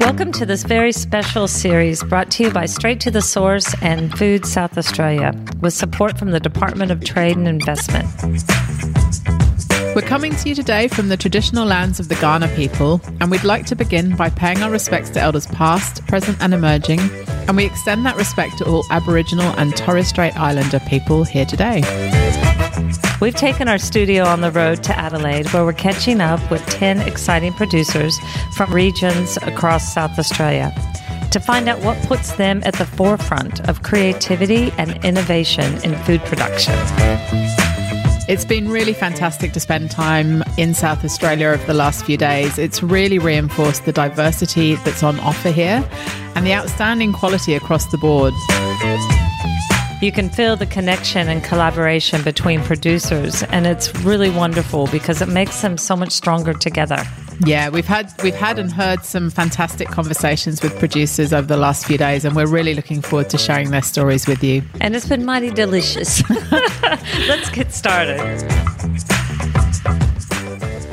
Welcome to this very special series brought to you by Straight to the Source and Food South Australia with support from the Department of Trade and Investment. We're coming to you today from the traditional lands of the Kaurna people, and we'd like to begin by paying our respects to elders past, present, and emerging, and we extend that respect to all Aboriginal and Torres Strait Islander people here today. We've taken our studio on the road to Adelaide, where we're catching up with 10 exciting producers from regions across South Australia to find out what puts them at the forefront of creativity and innovation in food production. It's been really fantastic to spend time in South Australia over the last few days. It's really reinforced the diversity that's on offer here and the outstanding quality across the board. You can feel the connection and collaboration between producers, and it's really wonderful because it makes them so much stronger together. Yeah, we've had we've had and heard some fantastic conversations with producers over the last few days, and we're really looking forward to sharing their stories with you. And it's been mighty delicious. Let's get started.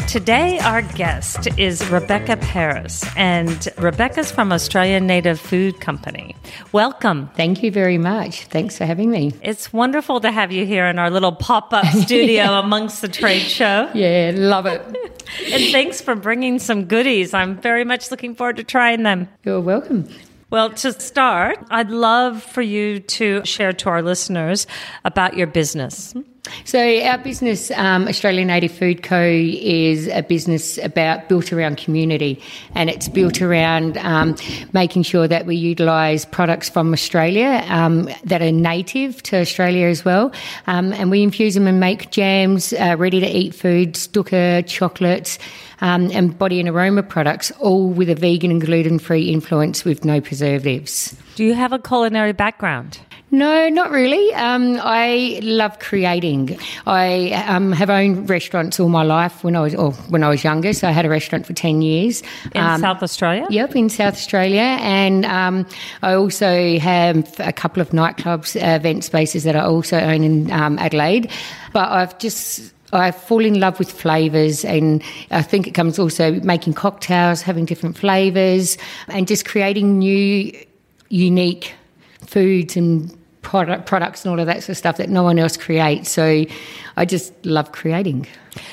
Today, our guest is Rebecca Paris, and Rebecca's from Australian Native Food Company. Welcome. Thank you very much. Thanks for having me. It's wonderful to have you here in our little pop up studio yeah. amongst the trade show. Yeah, love it. and thanks for bringing some goodies. I'm very much looking forward to trying them. You're welcome. Well, to start, I'd love for you to share to our listeners about your business. Mm-hmm. So our business, um, Australian Native Food Co, is a business about built around community, and it's built around um, making sure that we utilise products from Australia um, that are native to Australia as well, um, and we infuse them and make jams, uh, ready to eat foods, dukkha, chocolates. Um, and body and aroma products, all with a vegan and gluten free influence with no preservatives. Do you have a culinary background? No, not really. Um, I love creating. I um, have owned restaurants all my life when I was or when I was younger. So I had a restaurant for ten years in um, South Australia. Yep, in South Australia, and um, I also have a couple of nightclubs, uh, event spaces that I also own in um, Adelaide. But I've just I fall in love with flavours, and I think it comes also making cocktails, having different flavours, and just creating new, unique foods and product, products and all of that sort of stuff that no one else creates. So I just love creating.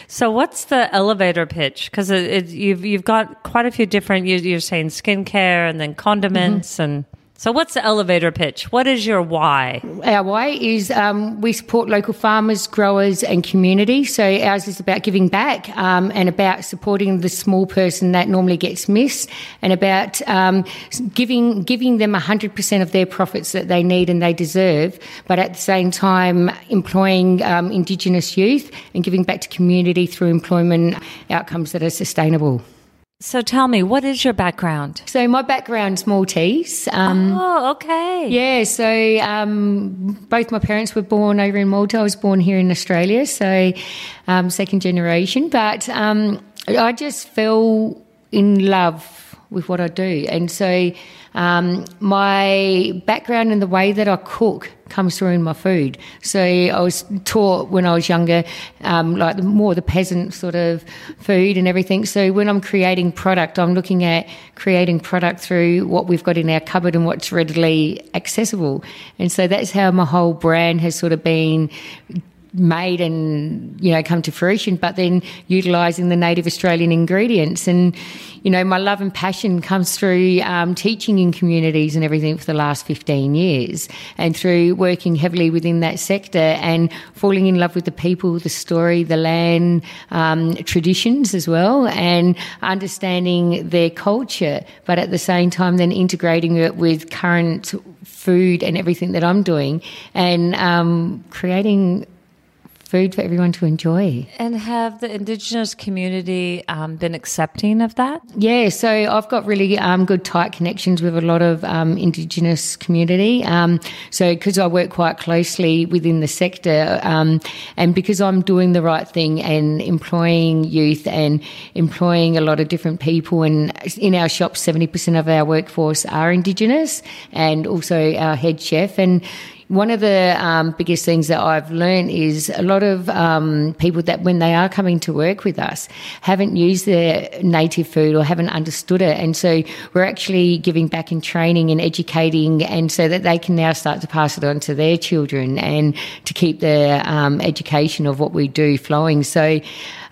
So what's the elevator pitch? Because you've you've got quite a few different. You, are saying skincare and then condiments mm-hmm. and so, what's the elevator pitch? What is your why? Our why is um, we support local farmers, growers, and community. So, ours is about giving back um, and about supporting the small person that normally gets missed, and about um, giving giving them hundred percent of their profits that they need and they deserve, but at the same time employing um, Indigenous youth and giving back to community through employment outcomes that are sustainable. So tell me, what is your background? So my background's Maltese. Um, oh, okay. Yeah, so um, both my parents were born over in Malta. I was born here in Australia, so um, second generation. But um, I just fell in love with what I do, and so um, my background and the way that I cook comes through in my food. So I was taught when I was younger, um, like more the peasant sort of food and everything. So when I'm creating product, I'm looking at creating product through what we've got in our cupboard and what's readily accessible. And so that's how my whole brand has sort of been made and you know come to fruition but then utilizing the native australian ingredients. And you know my love and passion comes through um, teaching in communities and everything for the last 15 years and through working heavily within that sector and falling in love with the people the story the land um, traditions as well and understanding their culture but at the same time then integrating it with current food and everything that i'm doing and um, creating food for everyone to enjoy. And have the Indigenous community um, been accepting of that? Yeah, so I've got really um, good tight connections with a lot of um, Indigenous community. Um, so because I work quite closely within the sector, um, and because I'm doing the right thing and employing youth and employing a lot of different people, and in our shop, 70% of our workforce are Indigenous, and also our head chef and one of the um, biggest things that I've learned is a lot of um, people that when they are coming to work with us haven't used their native food or haven't understood it. And so we're actually giving back in training and educating, and so that they can now start to pass it on to their children and to keep their um, education of what we do flowing. So,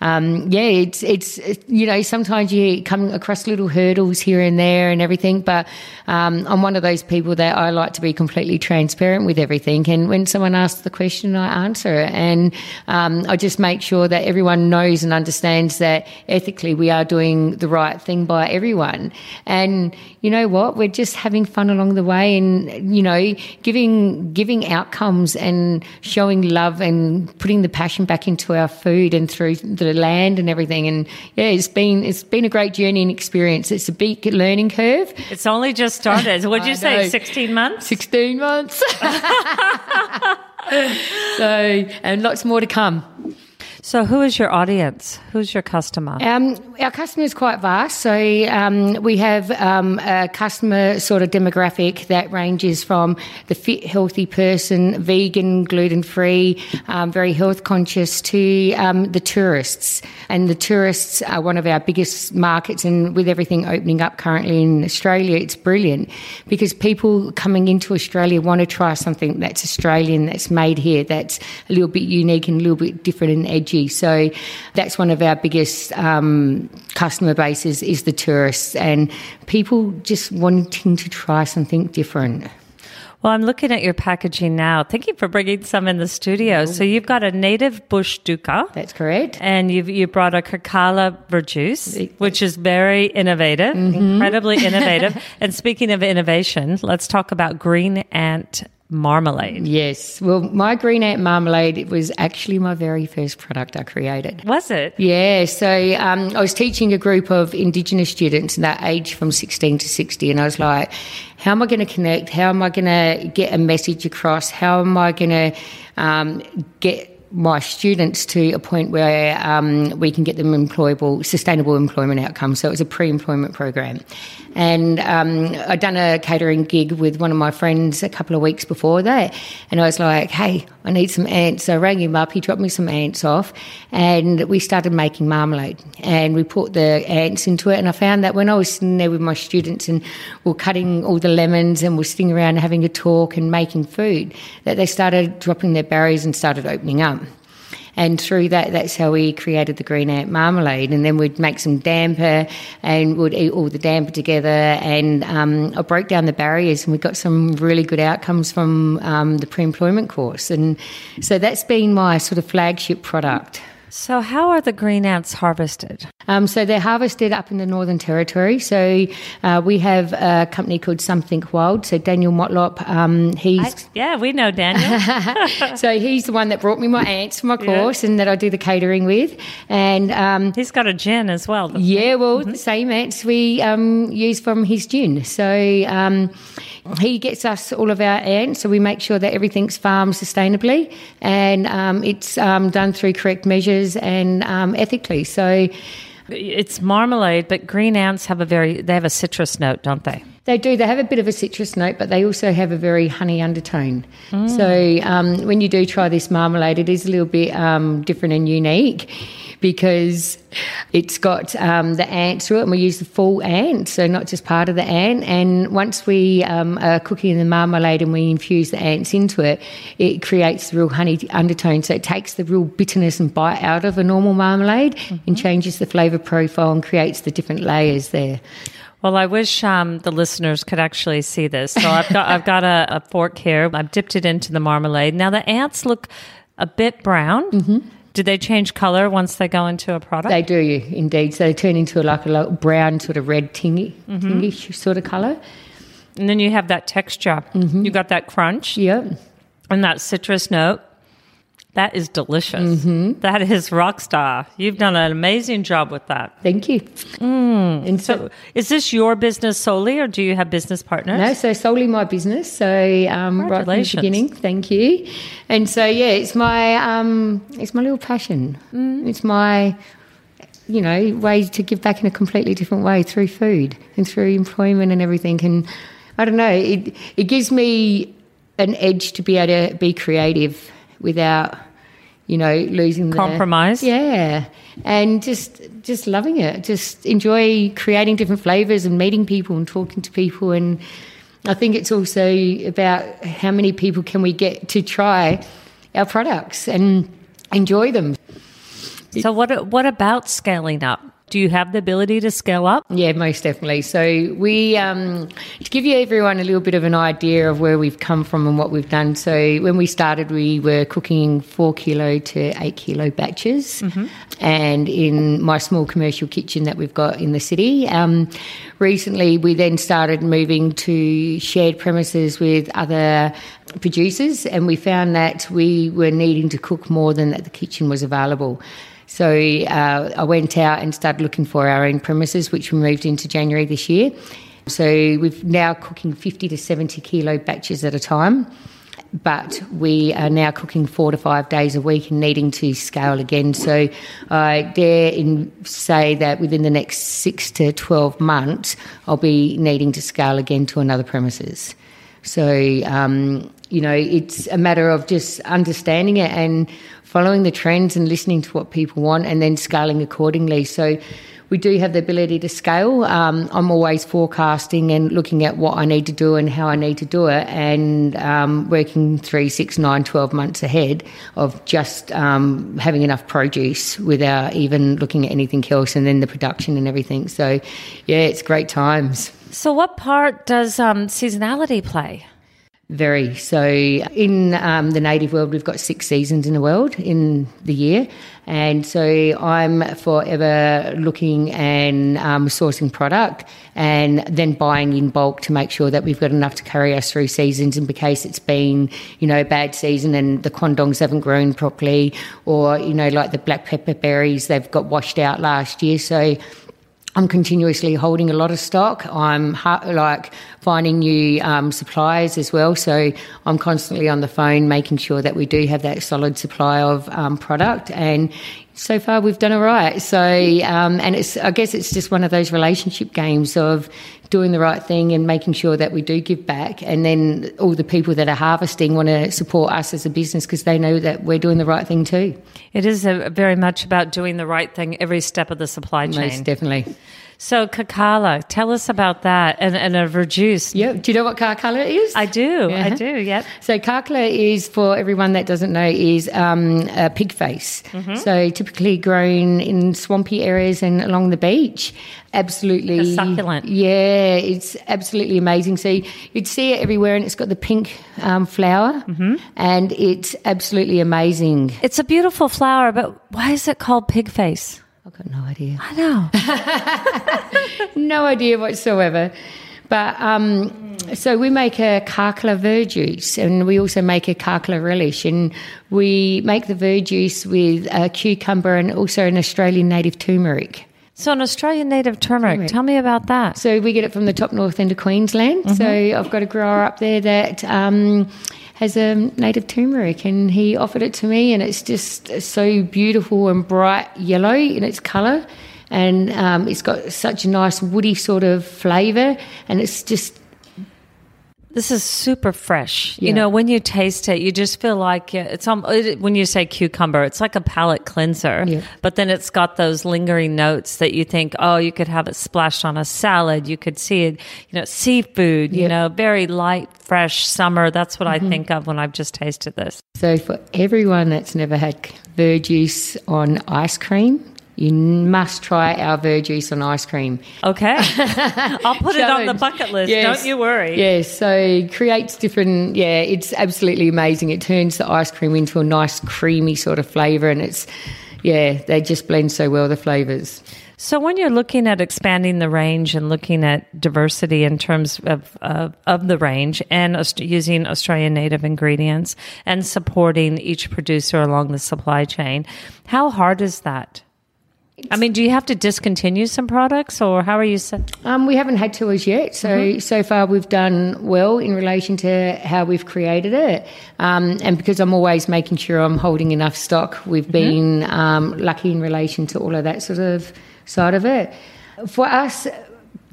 um, yeah, it's, it's, you know, sometimes you come across little hurdles here and there and everything, but um, I'm one of those people that I like to be completely transparent with everything. And when someone asks the question, I answer it. And um, I just make sure that everyone knows and understands that ethically we are doing the right thing by everyone. And you know what? We're just having fun along the way and, you know, giving, giving outcomes and showing love and putting the passion back into our food and through the land and everything. And yeah, it's been, it's been a great journey and experience. It's a big learning curve. It's only just started. What'd you say? 16 months? 16 months. so, and lots more to come. So, who is your audience? Who's your customer? Um, our customer is quite vast. So um, we have um, a customer sort of demographic that ranges from the fit, healthy person, vegan, gluten free, um, very health conscious, to um, the tourists. And the tourists are one of our biggest markets. And with everything opening up currently in Australia, it's brilliant because people coming into Australia want to try something that's Australian, that's made here, that's a little bit unique and a little bit different and edgy. So that's one of our biggest um, customer bases is the tourists and people just wanting to try something different. Well, I'm looking at your packaging now. Thank you for bringing some in the studio. So you've got a native bush dukkha. That's correct. And you've you brought a karkalla verjuice, which is very innovative, incredibly innovative. And speaking of innovation, let's talk about green ant marmalade. Yes. Well, my green ant marmalade it was actually my very first product I created. Was it? Yeah, so um, I was teaching a group of Indigenous students that age from 16 to 60, and I was like, how am I going to connect? How am I going to get a message across? How am I going to um, get my students to a point where um, we can get them employable, sustainable employment outcomes. So it was a pre-employment program, and um, I'd done a catering gig with one of my friends a couple of weeks before that, and I was like, "Hey, I need some ants." So I rang him up. He dropped me some ants off, and we started making marmalade. And we put the ants into it, and I found that when I was sitting there with my students and we are cutting all the lemons and we're sitting around having a talk and making food, that they started dropping their barriers and started opening up. And through that, that's how we created the green ant marmalade. And then we'd make some damper and we'd eat all the damper together. And um, I broke down the barriers and we got some really good outcomes from um, the pre employment course. And so that's been my sort of flagship product. So, how are the green ants harvested? Um, so they're harvested up in the Northern Territory. So uh, we have a company called Something Wild. So Daniel Motlop, um, he's I, yeah, we know Daniel. so he's the one that brought me my ants for my course, yeah. and that I do the catering with. And um, he's got a gin as well. Yeah, well, mm-hmm. the same ants we um, use from his gin. So um, he gets us all of our ants, so we make sure that everything's farmed sustainably and um, it's um, done through correct measures and um, ethically. So it's marmalade, but green ants have a very they have a citrus note, don't they? They do. They have a bit of a citrus note, but they also have a very honey undertone. Mm. So um, when you do try this marmalade, it is a little bit um, different and unique because it's got um, the ant through it, and we use the full ant, so not just part of the ant. And once we um, are cooking the marmalade and we infuse the ants into it, it creates the real honey undertone. So it takes the real bitterness and bite out of a normal marmalade mm-hmm. and changes the flavour profile and creates the different layers there. Well, I wish um, the listeners could actually see this. So I've got I've got a, a, fork here. I've dipped it into the marmalade. Now the ants look a bit brown. Mm-hmm. Do they change color once they go into a product? They do, indeed. So they turn into like a brown, sort of red, tingy, mm-hmm. tingish sort of color. And then you have that texture. Mm-hmm. You got that crunch. Yeah. And that citrus note. That is delicious. Mm-hmm. That is rock star. You've done an amazing job with that. Thank you. Mm. And so, so, is this your business solely, or do you have business partners? No, so solely my business. So um, right from the beginning, thank you. And so yeah, it's my um, it's my little passion. Mm. It's my you know way to give back in a completely different way through food and through employment and everything. And I don't know, it it gives me an edge to be able to be creative without, you know, losing the Compromise? Yeah, and just just loving it. Just enjoy creating different flavors and meeting people and talking to people. And I think it's also about how many people can we get to try our products and enjoy them. So what what about scaling up? Do you have the ability to scale up? Yeah, most definitely. So we um, to give you everyone a little bit of an idea of where we've come from and what we've done. So when we started, we were cooking four kilo to eight kilo batches, and in my small commercial kitchen that we've got in the city. Um, recently, we then started moving to shared premises with other producers, and we found that we were needing to cook more than that the kitchen was available. So uh, I went out and started looking for our own premises, which we moved into January this year. So we're now cooking 50 to 70 kilo batches at a time. But we are now cooking four to five days a week and needing to scale again. So I dare in say that within the next six to 12 months, I'll be needing to scale again to another premises. So, um, you know, it's a matter of just understanding it and following the trends and listening to what people want and then scaling accordingly. So, we do have the ability to scale. Um, I'm always forecasting and looking at what I need to do and how I need to do it, and um, working three, six, nine, 12 months ahead of just um, having enough produce without even looking at anything else, and then the production and everything. So, yeah, it's great times. So what part does um, seasonality play? Very. So, in um, the native world, we've got six seasons in the world in the year. And so, I'm forever looking and um, sourcing product and then buying in bulk to make sure that we've got enough to carry us through seasons in case it's been, you know, bad season and the quandongs haven't grown properly or, you know, like the black pepper berries, they've got washed out last year. So, I'm continuously holding a lot of stock. I'm ha- like finding new um, suppliers as well. So I'm constantly on the phone making sure that we do have that solid supply of um, product. And so far we've done all right. So, um, and it's, I guess it's just one of those relationship games of doing the right thing and making sure that we do give back. And then all the people that are harvesting want to support us as a business because they know that we're doing the right thing too. It is a, very much about doing the right thing every step of the supply chain. Most definitely. So, Karkalla, tell us about that and, and a verjuice. Yeah. Do you know what Karkalla is? I do. I do. Yep. So Karkalla is, for everyone that doesn't know, is um, a pig face. Mm-hmm. So typically grown in swampy areas and along the beach. Absolutely succulent. Yeah, it's absolutely amazing. So you'd see it everywhere, and it's got the pink um, flower, Mm-hmm. and it's absolutely amazing. It's a beautiful flower, but why is it called pig face? I've got no idea. I know. no idea whatsoever. But um, so we make a Karkalla verjuice and we also make a Karkalla relish. And we make the verjuice with a cucumber and also an Australian native turmeric. So, an Australian native turmeric. Tell me about that. So we get it from the top north end of Queensland. So I've got a grower up there that um, has a native turmeric, and he offered it to me, and it's just so beautiful and bright yellow in its colour, and um, it's got such a nice woody sort of flavour, and it's just This is super fresh. You know, when you taste it, you just feel like it's um, it- when you say cucumber, it's like a palate cleanser. Yeah. But then it's got those lingering notes that you think, oh, you could have it splashed on a salad. You could see it, you know, seafood. You know, very light, fresh summer. That's what I think of when I've just tasted this. So, for everyone that's never had verjuice on ice cream, you must try our verjuice on ice cream. Okay, I'll put it on the bucket list. Yes. Don't you worry. Yes, so creates different. Yeah, it's absolutely amazing. It turns the ice cream into a nice creamy sort of flavour, and it's yeah, they just blend so well the flavours. So when you're looking at expanding the range and looking at diversity in terms of of, of the range and using Australian native ingredients and supporting each producer along the supply chain, how hard is that? I mean, do you have to discontinue some products, or how are you? Set? Um, we haven't had to as yet, so so far we've done well in relation to how we've created it, um, and because I'm always making sure I'm holding enough stock, we've been um, lucky in relation to all of that sort of side of it. For us,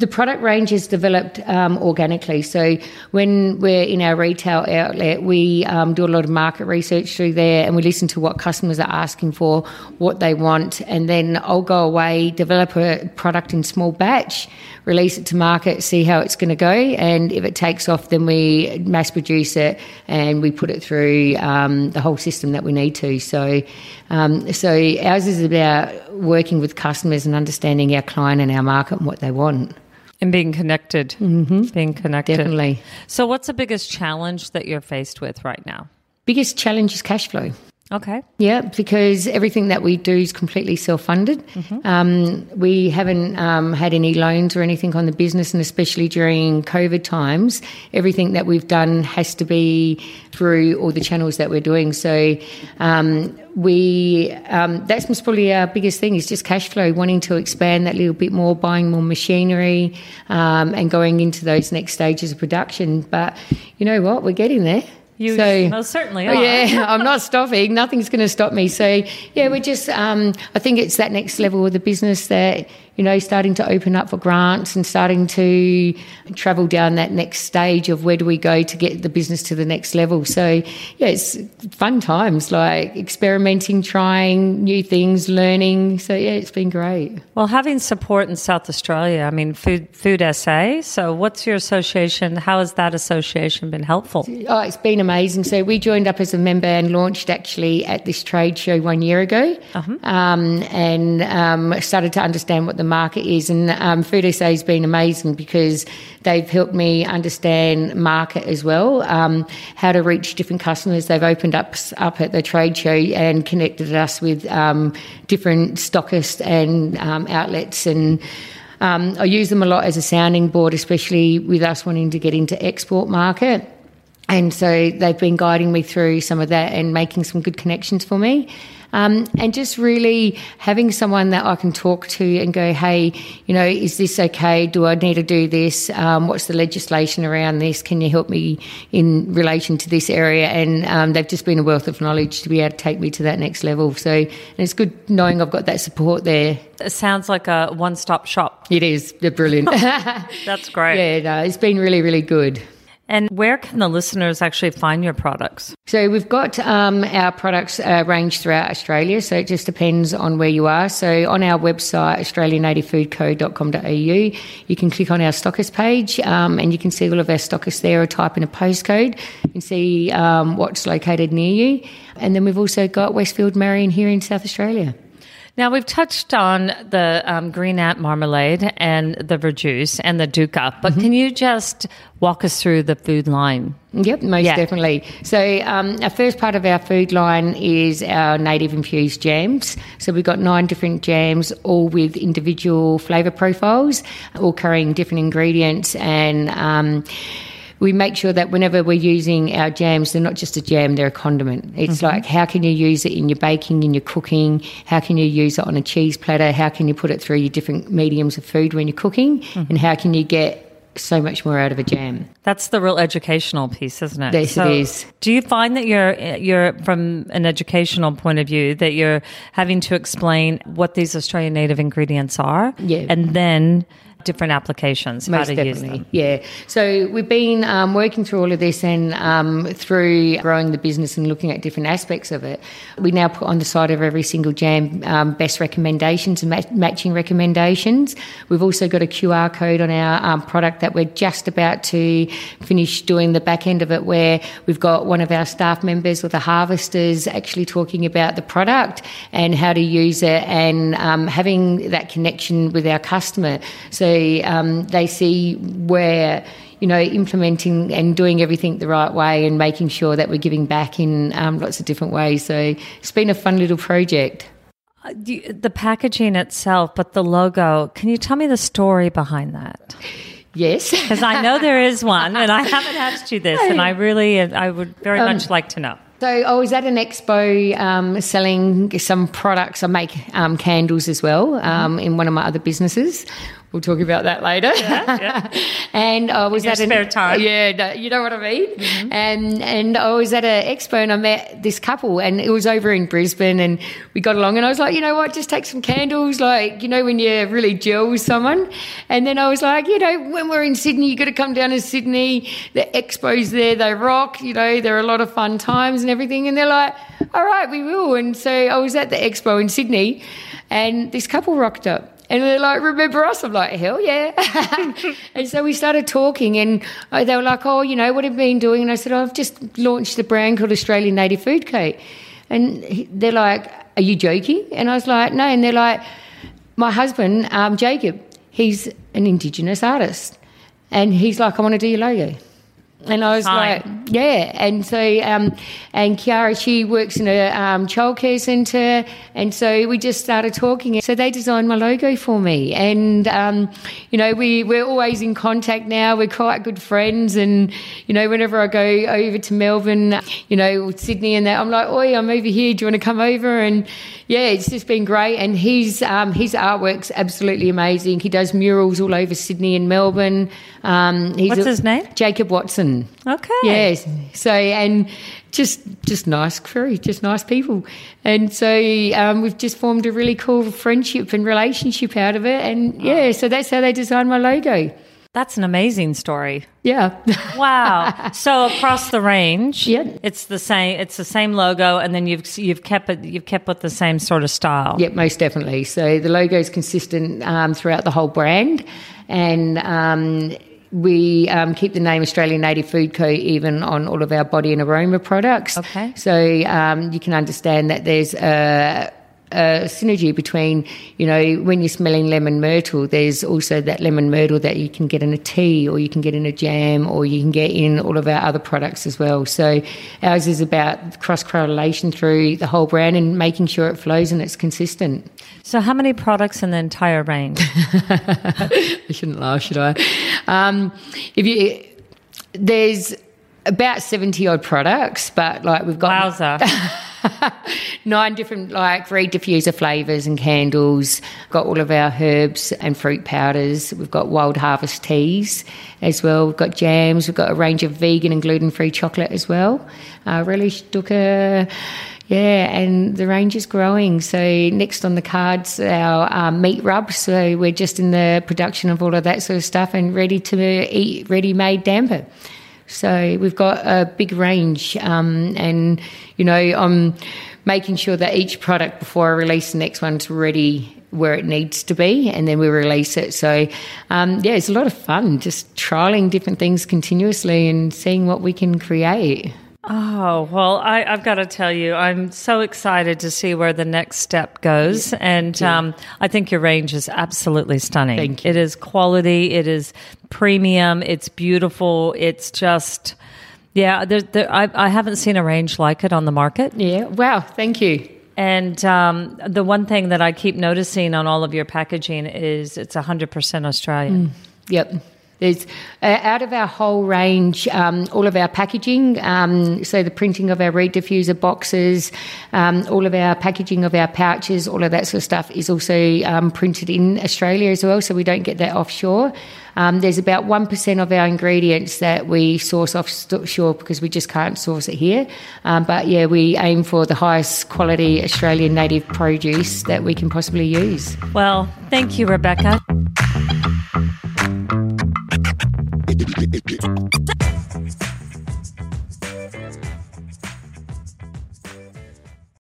The product range is developed um, organically. So when we're in our retail outlet, we um, do a lot of market research through there and we listen to what customers are asking for, what they want, and then I'll go away, develop a product in small batch, release it to market, see how it's going to go, and if it takes off, then we mass produce it and we put it through um, the whole system that we need to. So, um, so ours is about working with customers and understanding our client and our market and what they want. And being connected. Mm-hmm. Being connected. Definitely. So, what's the biggest challenge that you're faced with right now? Biggest challenge is cash flow. Okay. Yeah, because everything that we do is completely self funded. Mm-hmm. Um, we haven't um, had any loans or anything on the business, and especially during COVID times, everything that we've done has to be through all the channels that we're doing. So, um, we um, that's probably our biggest thing is just cash flow, wanting to expand that little bit more, buying more machinery, um, and going into those next stages of production. But you know what, we're getting there. You so, most certainly are. Yeah, I'm not stopping. Nothing's going to stop me. So, yeah, we're just, um, I think it's that next level of the business that, you know, starting to open up for grants and starting to travel down that next stage of where do we go to get the business to the next level. So, yeah, it's fun times like experimenting, trying new things, learning. So, yeah, it's been great. Well, having support in South Australia, I mean, Food, Food SA. So, what's your association? How has that association been helpful? Oh, it's been amazing. So, we joined up as a member and launched actually at this trade show one year ago uh-huh. um, and um, started to understand what the market is. And um, Food SA has been amazing because they've helped me understand market as well, um, how to reach different customers. They've opened up up at the trade show and connected us with um, different stockists and um, outlets and. Um, I use them a lot as a sounding board, especially with us wanting to get into export market. And so they've been guiding me through some of that and making some good connections for me. Um, and just really having someone that I can talk to and go, hey, you know, is this okay? Do I need to do this? Um, what's the legislation around this? Can you help me in relation to this area? And um, they've just been a wealth of knowledge to be able to take me to that next level. So and it's good knowing I've got that support there. It sounds like a one stop shop. It is. They're brilliant. That's great. Yeah, no, it's been really, really good. And where can the listeners actually find your products? So we've got um, our products uh, ranged throughout Australia. So it just depends on where you are. So on our website, australianativefoodco.com.au, you can click on our stockist page um, and you can see all of our stockists there or type in a postcode and see um, what's located near you. And then we've also got Westfield Marion here in South Australia. Now, we've touched on the um, green ant marmalade and the verjuice and the dukkha, but mm-hmm. can you just walk us through the food line? Yep, most yeah. definitely. So, um, our first part of our food line is our native infused jams. So, we've got nine different jams, all with individual flavour profiles, all carrying different ingredients and um, we make sure that whenever we're using our jams, they're not just a jam, they're a condiment. It's mm-hmm. like how can you use it in your baking, in your cooking? How can you use it on a cheese platter? How can you put it through your different mediums of food when you're cooking? Mm-hmm. And how can you get so much more out of a jam. That's the real educational piece, isn't it? Yes, so it is. Do you find that you're you're from an educational point of view that you're having to explain what these Australian native ingredients are, yeah. and then different applications, Most how to definitely. use them. Yeah. So we've been um, working through all of this and um, through growing the business and looking at different aspects of it. We now put on the side of every single jam um, best recommendations and ma- matching recommendations. We've also got a QR code on our um, product that we're just about to finish doing the back end of it, where we've got one of our staff members or the harvesters actually talking about the product and how to use it and um, having that connection with our customer. So um, they see where you know implementing and doing everything the right way and making sure that we're giving back in um, lots of different ways. So it's been a fun little project. Uh, the packaging itself, but the logo. Can you tell me the story behind that? Yes, because I know there is one, and I haven't asked you this, and I really, I would very um, much like to know. So I was at an expo um, selling some products. I make um, candles as well um, in one of my other businesses We'll talk about that later. Yeah, yeah. and I was at an- spare time. Yeah, you know what I mean. Mm-hmm. And and I was at an expo and I met this couple, and it was over in Brisbane, and we got along. And I was like, you know what, just take some candles, like you know when you really gel with someone. And then I was like, you know, when we're in Sydney, you got to come down to Sydney. The expos there, they rock. You know, there are a lot of fun times and everything. And they're like, all right, we will. And so I was at the expo in Sydney, and this couple rocked up. And they're like, remember us? I'm like, hell yeah. and so we started talking, and uh, they were like, oh, you know, what have you been doing? And I said, oh, I've just launched a brand called Australian Native Food Co. And they're like, are you joking? And I was like, no. And they're like, my husband, um, Jacob, he's an Indigenous artist. And he's like, I want to do your logo. And I was Fine. like, yeah. And so, um, and Kiara, she works in a um, childcare centre. And so we just started talking. So they designed my logo for me. And, um, you know, we, we're always in contact now. We're quite good friends. And, you know, whenever I go over to Melbourne, you know, Sydney and that, I'm like, oi, I'm over here. Do you want to come over? And yeah, it's just been great. And his, um, his artwork's absolutely amazing. He does murals all over Sydney and Melbourne. Um, he's What's a- his name? Jacob Watson. Okay. Yes. So and just just nice crew, just nice people, and so um, we've just formed a really cool friendship and relationship out of it, and yeah, so that's how they designed my logo. That's an amazing story. Yeah. Wow. so across the range, Yeah. it's the same. It's the same logo, and then you've you've kept it. You've kept with the same sort of style. Yep, most definitely. So the logo is consistent um, throughout the whole brand, and um, we um, keep the name Australian Native Food Co. even on all of our body and aroma products. Okay. So um, you can understand that there's a, a synergy between, you know, when you're smelling lemon myrtle, there's also that lemon myrtle that you can get in a tea or you can get in a jam or you can get in all of our other products as well. So ours is about cross correlation through the whole brand and making sure it flows and it's consistent. So how many products in the entire range? I shouldn't laugh, should I? Um, if you, there's about seventy odd products, but like we've got Wowza. nine different like reed diffuser flavors and candles. Got all of our herbs and fruit powders. We've got wild harvest teas as well. We've got jams. We've got a range of vegan and gluten free chocolate as well. Uh, really took a yeah, and the range is growing. So next on the cards, our um, meat rub. So we're just in the production of all of that sort of stuff and ready to eat ready-made damper. So we've got a big range, um, and you know, I'm making sure that each product before I release the next one's ready where it needs to be, and then we release it. So um, yeah, it's a lot of fun just trialing different things continuously and seeing what we can create. Oh, well, I, I've got to tell you, I'm so excited to see where the next step goes. And um, I think your range is absolutely stunning. Thank you. It is quality, it is premium, it's beautiful, it's just. Yeah, there, there, I, I haven't seen a range like it on the market. Yeah, wow, thank you. And um, the one thing that I keep noticing on all of your packaging is it's 100% Australian. Yep. There's uh, out of our whole range, um, all of our packaging, um, so the printing of our reed diffuser boxes, um, all of our packaging of our pouches, all of that sort of stuff is also um, printed in Australia as well, so we don't get that offshore. Um, there's about 1% of our ingredients that we source offshore because we just can't source it here. Um, but yeah, we aim for the highest quality Australian native produce that we can possibly use. Well, thank you, Rebecca. Et.